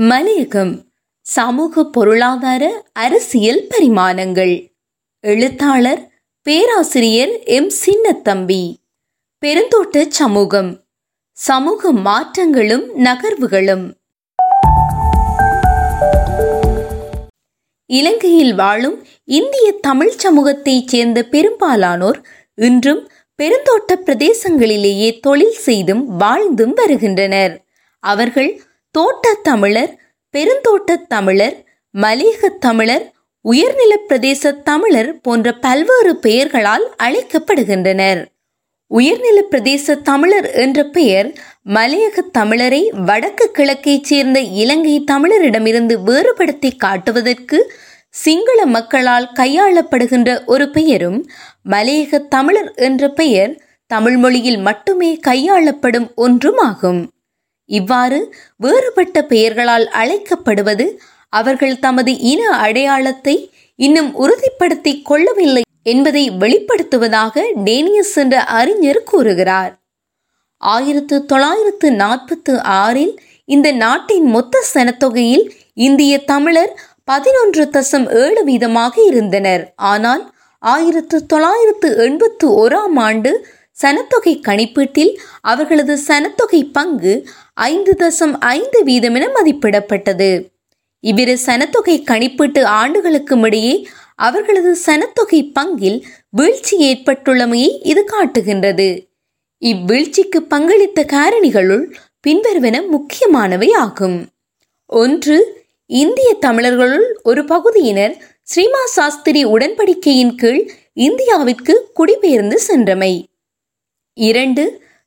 மலையகம் சமூக பொருளாதார அரசியல் பரிமாணங்கள். எழுத்தாளர் பேராசிரியர் எம். சின்னத்தம்பி. பெருந்தோட்ட சமூகம் சமூக மாற்றங்களும் நகர்வுகளும். இலங்கையில் வாழும் இந்திய தமிழ் சமூகத்தைச் சேர்ந்த பெரும்பாலானோர் இன்றும் பெருந்தோட்ட பிரதேசங்களிலேயே தொழில் செய்தும் வாழ்ந்தும் வருகின்றனர். அவர்கள் தோட்டத் தமிழர் பெருந்தோட்டத் தமிழர் மலையகத் தமிழர் உயர்நில பிரதேச தமிழர் போன்ற பல்வேறு பெயர்களால் அழைக்கப்படுகின்றனர். உயர்நில பிரதேச தமிழர் என்ற பெயர் மலையக தமிழரை வடக்கு கிழக்கைச் சேர்ந்த இலங்கை தமிழரிடமிருந்து வேறுபடுத்தி காட்டுவதற்கு சிங்கள மக்களால் கையாளப்படுகின்ற ஒரு பெயரும் மலையக தமிழர் என்ற பெயர் தமிழ் மொழியில் மட்டுமே கையாளப்படும் ஒன்றுமாகும். இவ்வாறு வேறுபட்ட பெயர்களால் அழைக்கப்படுவது அவர்கள் தமது இன அடையாளத்தை இன்னும் உறுதிப்படுத்தி கொள்ளவில்லை என்பதை வெளிப்படுத்துவதாக டேனியஸ் என்ற அறிஞர் கூறுகிறார். ஆயிரத்து தொள்ளாயிரத்து நாற்பத்து ஆறில் இந்த நாட்டின் மொத்த சனத்தொகையில் இந்திய தமிழர் பதினொன்று தசம் ஏழு வீதமாக இருந்தனர். ஆனால் ஆயிரத்து தொள்ளாயிரத்து எண்பத்து ஓராம் ஆண்டு சனத்தொகை கணிப்பீட்டில் அவர்களது சனத்தொகை பங்கு ஐந்து தசம் ஐந்து வீதம் என மதிப்பிடப்பட்டது. இவ்விரு சனத்தொகை கணிப்பீட்டு ஆண்டுகளுக்கும் இடையே அவர்களது சனத்தொகை பங்கில் வீழ்ச்சி ஏற்பட்டுள்ளமையை இது காட்டுகின்றது. இவ்வீழ்ச்சிக்கு பங்களித்த காரணிகளுள் பின்வருவன முக்கியமானவை ஆகும். ஒன்று இந்திய தமிழர்களுள் ஒரு பகுதியினர் ஸ்ரீமா சாஸ்திரி உடன்படிக்கையின் கீழ் இந்தியாவிற்கு குடிபெயர்ந்து சென்றமை. இரண்டு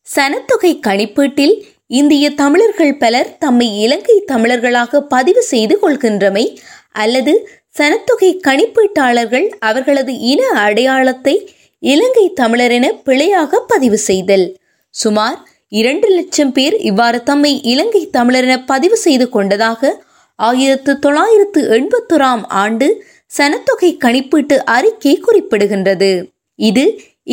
சனத்தொகை கணிப்பீட்டில் இந்திய தமிழர்கள் பலர் தம்மை இலங்கை தமிழர்களாக பதிவு செய்து கொள்கின்றமை அல்லது சனத்தொகை கணிப்பீட்டாளர்கள் அவர்களது இன அடையாளத்தை இலங்கை தமிழர் என பிழையாக பதிவு செய்தல். சுமார் இரண்டு லட்சம் பேர் இவ்வாறு தம்மை இலங்கை தமிழர் என பதிவு செய்து கொண்டதாக ஆயிரத்து தொள்ளாயிரத்து எண்பத்தொராம் ஆண்டு சனத்தொகை கணிப்பீட்டு அறிக்கை குறிப்பிடுகின்றது. இது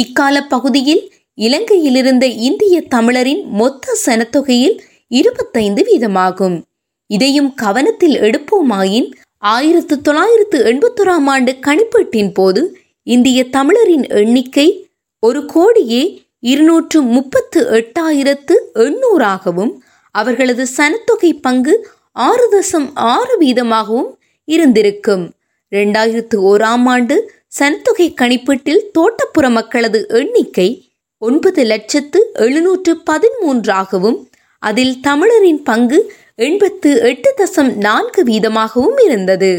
இக்கால பகுதியில் இலங்கையிலிருந்த இந்திய தமிழரின் மொத்த சனத்தொகையில் இருபத்தைந்து வீதமாகும். இதையும் கவனத்தில் எடுப்போமாயின் ஆயிரத்து தொள்ளாயிரத்து எண்பத்தொராம் ஆண்டு கணிப்பீட்டின் போது இந்திய தமிழரின் எண்ணிக்கை ஒரு கோடியே இருநூற்று முப்பத்து எட்டாயிரத்து எண்ணூறாகவும் அவர்களது சனத்தொகை பங்கு ஆறு தசம் ஆறு வீதமாகவும் இருந்திருக்கும். இரண்டாயிரத்து ஓராம் ஆண்டு சனத்தொகை கணிப்பீட்டில் தோட்டப்புற மக்களது எண்ணிக்கை ஒன்பது லட்சத்து எழுநூற்று பதிமூன்றாகவும் அதில் தமிழரின் பங்கு எண்பத்து எட்டு தசம் நான்கு வீதமாகவும் இருந்தது.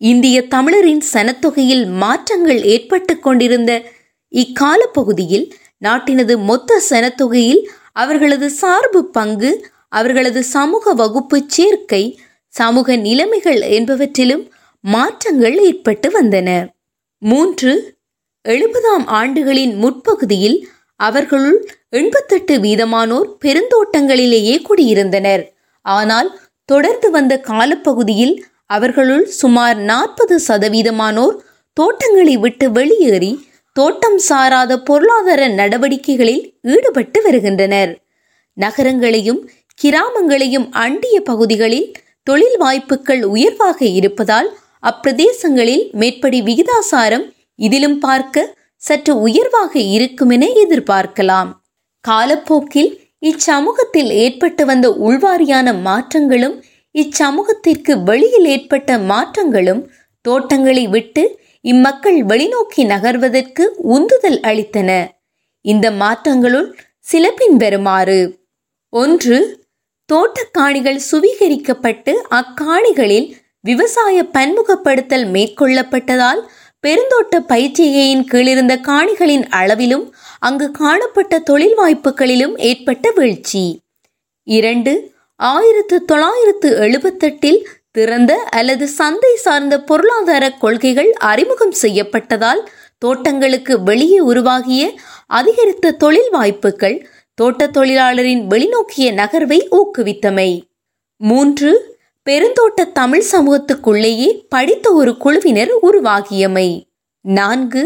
இந்திய தமிழரின் சனத்தொகையில் மாற்றங்கள் ஏற்பட்டு கொண்டிருந்த இக்கால பகுதியில் நாட்டினது மொத்த சனத்தொகையில் அவர்களது சார்பு பங்கு அவர்களது சமூக வகுப்பு சேர்க்கை சமூக நிலைமைகள் என்பவற்றிலும் மாற்றங்கள் ஏற்பட்டு வந்தன. மூன்று எழுபதாம் ஆண்டுகளின் முற்பகுதியில் அவர்களுள் எண்பத்தெட்டு வீதமானோர் பெருந்தோட்டங்களிலேயே குடியிருந்தனர். ஆனால் தொடர்ந்து வந்த காலப்பகுதியில் அவர்களுள் சுமார் நாற்பது சதவீதமானோர் தோட்டங்களை விட்டு வெளியேறி தோட்டம் சாராத பொருளாதார நடவடிக்கைகளில் ஈடுபட்டு வருகின்றனர். நகரங்களையும் கிராமங்களையும் அண்டிய பகுதிகளில் தொழில் வாய்ப்புகள் உயர்வாக இருப்பதால் அப்பிரதேசங்களில் மேற்படி விகிதாசாரம் இதிலும் பார்க்க சற்று உயர்வாக இருக்கும் என எதிர்பார்க்கலாம். காலப்போக்கில் இச்சமூகத்தில் ஏற்பட்டு வந்த உள்வாரியான மாற்றங்களும் இச்சமூகத்திற்கு வெளியில் ஏற்பட்ட மாற்றங்களும் தோட்டங்களை விட்டு இம்மக்கள் வெளிநோக்கி நகர்வதற்கு உந்துதல் அளித்தன. இந்த மாற்றங்களுள் சில பின்வருமாறு ஒன்று தோட்டக்காணிகள் சுவீகரிக்கப்பட்டு அக்காணிகளில் விவசாய பன்முகப்படுத்தல் மேற்கொள்ளப்பட்டதால் பெருந்தோட்ட பயிற்சிகையின் கீழிருந்த காணிகளின் அளவிலும் அங்கு காணப்பட்ட தொழில் வாய்ப்புகளிலும் ஏற்பட்ட வீழ்ச்சி. இரண்டு ஆயிரத்து தொள்ளாயிரத்து எழுபத்தெட்டில் திறந்த அல்லது சந்தை சார்ந்த பொருளாதார கொள்கைகள் அறிமுகம் செய்யப்பட்டதால் தோட்டங்களுக்கு வெளியே உருவாகிய அதிகரித்த தொழில் வாய்ப்புகள் தோட்ட தொழிலாளரின் வெளிநோக்கிய நகர்வை ஊக்குவித்தமை. மூன்று பெருந்தோட்ட தமிழ் சமூகத்துக்குள்ளேயே படித்த ஒரு குழுவினர் உருவாகியமை. நான்கு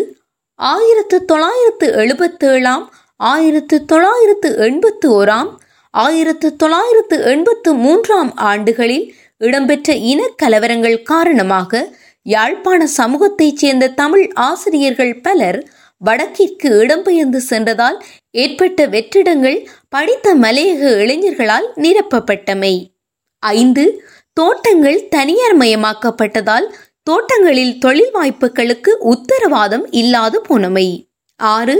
ஆயிரத்து தொள்ளாயிரத்து எழுபத்தேழாம் ஆயிரத்து தொள்ளாயிரத்து எண்பத்து ஓராம் ஆயிரத்து தொள்ளாயிரத்து எண்பத்து மூன்றாம் ஆண்டுகளில் இடம்பெற்ற இனக்கலவரங்கள் காரணமாக யாழ்ப்பாண சமூகத்தைச் சேர்ந்த தமிழ் ஆசிரியர்கள் பலர் வடக்கிற்கு இடம்பெயர்ந்து சென்றதால் ஏற்பட்ட வெற்றிடங்கள் படித்த மலையக இளைஞர்களால் நிரப்பப்பட்டமை. ஐந்து தோட்டங்கள் தனியார் மயமாக்கப்பட்டதால் தோட்டங்களில் தொழில் வாய்ப்புகளுக்கு உத்தரவாதம் இல்லாது போனமை. ஆறு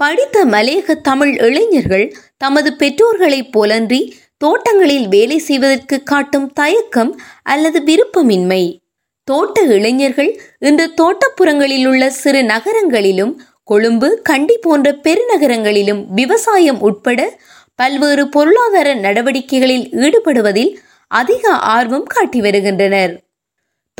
படித்த மலையக தமிழ் இளைஞர்கள் தமது பெற்றோர்களைப் போலன்றி தோட்டங்களில் வேலை செய்வதற்கு காட்டும் தயக்கம் அல்லது விருப்பமின்மை. தோட்ட இளைஞர்கள் இன்று தோட்டப்புறங்களில் உள்ள சிறு நகரங்களிலும் கொழும்பு கண்டி போன்ற பெருநகரங்களிலும் விவசாயம் உட்பட பல்வேறு பொருளாதார நடவடிக்கைகளில் ஈடுபடுவதில் அதிக ஆர்வம் காட்டி வருகின்றனர்.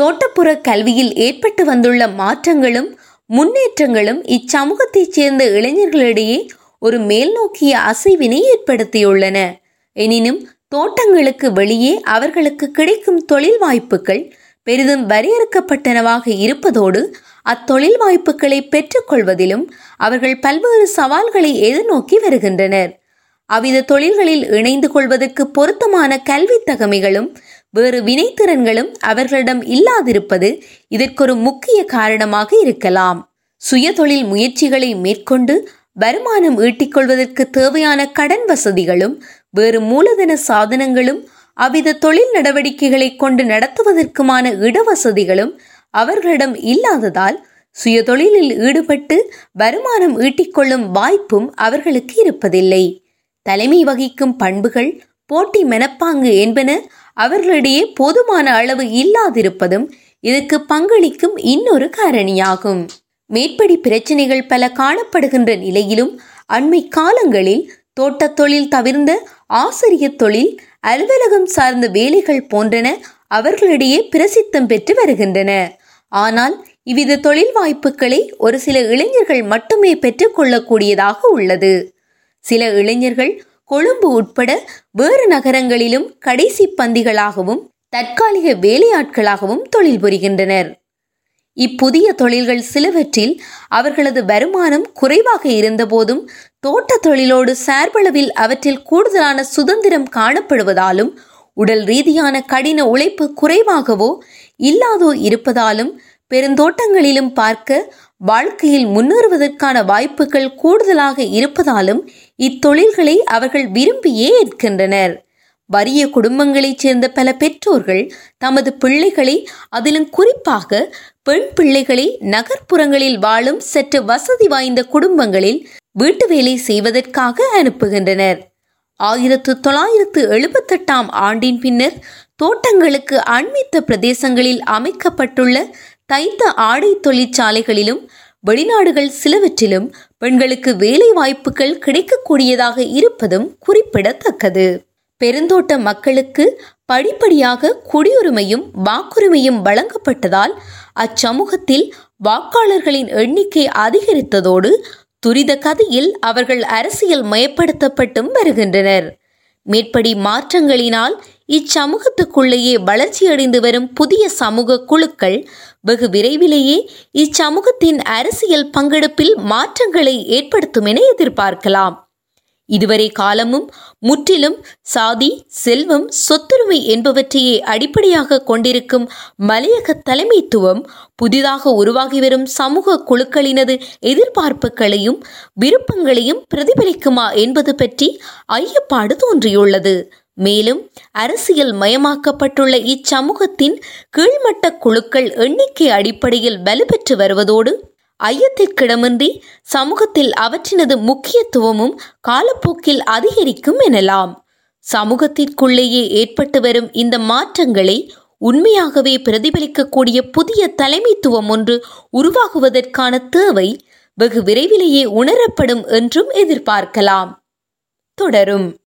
தோட்டப்புற கல்வியில் ஏற்பட்டு வந்துள்ள மாற்றங்களும் முன்னேற்றங்களும் இச்சமூகத்தைச் சேர்ந்த இளைஞர்களிடையே ஒரு மேல்நோக்கிய அசைவினை ஏற்படுத்தியுள்ளன. எனினும் தோட்டங்களுக்கு வெளியே அவர்களுக்கு கிடைக்கும் தொழில் வாய்ப்புகள் பெரிதும் வரையறுக்கப்பட்டனவாக இருப்பதோடு அத்தொழில் வாய்ப்புகளை பெற்றுக்கொள்வதிலும் அவர்கள் பல்வேறு சவால்களை எதிர்நோக்கி வருகின்றனர். அவ்வித தொழில்களில் இணைந்து கொள்வதற்கு பொருத்தமான கல்வி தகமைகளும் வேறு வினைத்திறன்களும் அவர்களிடம் இல்லாதிருப்பது இதற்கொரு முக்கிய காரணமாக இருக்கலாம். சுயதொழில் முயற்சிகளை மேற்கொண்டு வருமானம் ஈட்டிக்கொள்வதற்கு தேவையான கடன் வசதிகளும் வேறு மூலதன சாதனங்களும் அவ்வித தொழில் நடவடிக்கைகளை கொண்டு நடத்துவதற்குமான இடவசதிகளும் அவர்களிடம் இல்லாததால் சுயதொழிலில் ஈடுபட்டு வருமானம் ஈட்டிக்கொள்ளும் வாய்ப்பும் அவர்களுக்கு இருப்பதில்லை. தலைமை வகிக்கும் பண்புகள் போட்டி மெனப்பாங்கு என்பன அவர்களிடையே போதுமான அளவு இல்லாதிருப்பதும் இதற்கு பங்களிக்கும் இன்னொரு காரணியாகும். மேற்படி பிரச்சனைகள் பல காணப்படுகின்ற நிலையிலும் அண்மை காலங்களில் தோட்டத் தொழில் தவிர்ந்த ஆசிரிய தொழில் அலுவலகம் சார்ந்த வேலைகள் போன்றன அவர்களிடையே பிரசித்தம் பெற்று வருகின்றன. ஆனால் இவ்வித தொழில் வாய்ப்புகளை ஒரு சில இளைஞர்கள் மட்டுமே பெற்றுக்கொள்ளக்கூடியதாக உள்ளது. சில இளைஞர்கள் கொழும்பு உட்பட வேறு நகரங்களிலும் கடைசி பந்திகளாகவும் தற்காலிக வேலையாட்களாகவும் தொழில் புரிகின்றனர். இப்புதிய தொழில்கள் சிலவற்றில் அவர்களது வருமானம் குறைவாக இருந்தபோதும் தோட்ட தொழிலோடு சார்பளவில் அவற்றில் கூடுதலான சுதந்திரம் காணப்படுவதாலும் உடல் ரீதியான கடின உழைப்பு குறைவாகவோ இல்லாதோ இருப்பதாலும் பெருந்தோட்டங்களிலும் பார்க்க வாழ்க்கையில் முன்னேறுவதற்கான வாய்ப்புகள் கூடுதலாக இருப்பதாலும் இத்தொழில்களை அவர்கள் விரும்பியே ஏற்கின்றனர். வறிய குடும்பங்களைச் சேர்ந்த பல பெற்றோர்கள் தமது பிள்ளைகளை அதிலும் குறிப்பாக பெண் பிள்ளைகளை நகர்ப்புறங்களில் வாழும் சற்று வசதி வாய்ந்த குடும்பங்களில் வீட்டு வேலை செய்வதற்காக அனுப்புகின்றனர். ஆயிரத்து தொள்ளாயிரத்து எழுபத்தெட்டாம் ஆண்டின் பின்னர் தோட்டங்களுக்கு அண்மித்த பிரதேசங்களில் அமைக்கப்பட்டுள்ள தைத்த ஆடை தொழிற்சாலைகளிலும் வெளிநாடுகள் சிலவற்றிலும் பெண்களுக்கு வேலை வாய்ப்புகள் கிடைக்கக்கூடியதாக இருப்பதும் குறிப்பிடத்தக்கது. பெருந்தோட்ட மக்களுக்கு படிப்படியாக குடியுரிமையும் வாக்குரிமையும் வழங்கப்பட்டதால் அச்சமூகத்தில் வாக்காளர்களின் எண்ணிக்கை அதிகரித்ததோடு துரித கதையில் அவர்கள் அரசியல் மயப்படுத்தப்பட்டும் வருகின்றனர். மேற்படி மாற்றங்களினால் இச்சமூகத்துக்குள்ளேயே வளர்ச்சியடைந்து வரும் புதிய சமூக குழுக்கள் வெகு விரைவிலேயே இச்சமூகத்தின் அரசியல் பங்கெடுப்பில் மாற்றங்களை ஏற்படுத்தும் என எதிர்பார்க்கலாம். இதுவரை காலமும் முற்றிலும் சாதி செல்வம் சொத்துரிமை என்பவற்றையே அடிப்படையாக கொண்டிருக்கும் மலையக தலைமைத்துவம் புதிதாக உருவாகி வரும் சமூக குழுக்களினது எதிர்பார்ப்புகளையும் விருப்பங்களையும் பிரதிபலிக்குமா என்பது பற்றி ஐயப்பாடு தோன்றியுள்ளது. மேலும் அரசியல் மயமாக்கப்பட்டுள்ள இச்சமூகத்தின் கீழ்மட்ட குழுக்கள் எண்ணிக்கை அடிப்படையில் வலுப்பெற்று வருவதோடு ஐயத்திற்கிடமின்றி சமூகத்தில் அவற்றினது முக்கியத்துவமும் காலப்போக்கில் அதிகரிக்கும் எனலாம். சமூகத்திற்குள்ளேயே ஏற்பட்டு வரும் இந்த மாற்றங்களை உண்மையாகவே பிரதிபலிக்கக்கூடிய புதிய தலைமைத்துவம் ஒன்று உருவாகுவதற்கான தேவை வெகு விரைவிலேயே உணரப்படும் என்றும் எதிர்பார்க்கலாம். தொடரும்.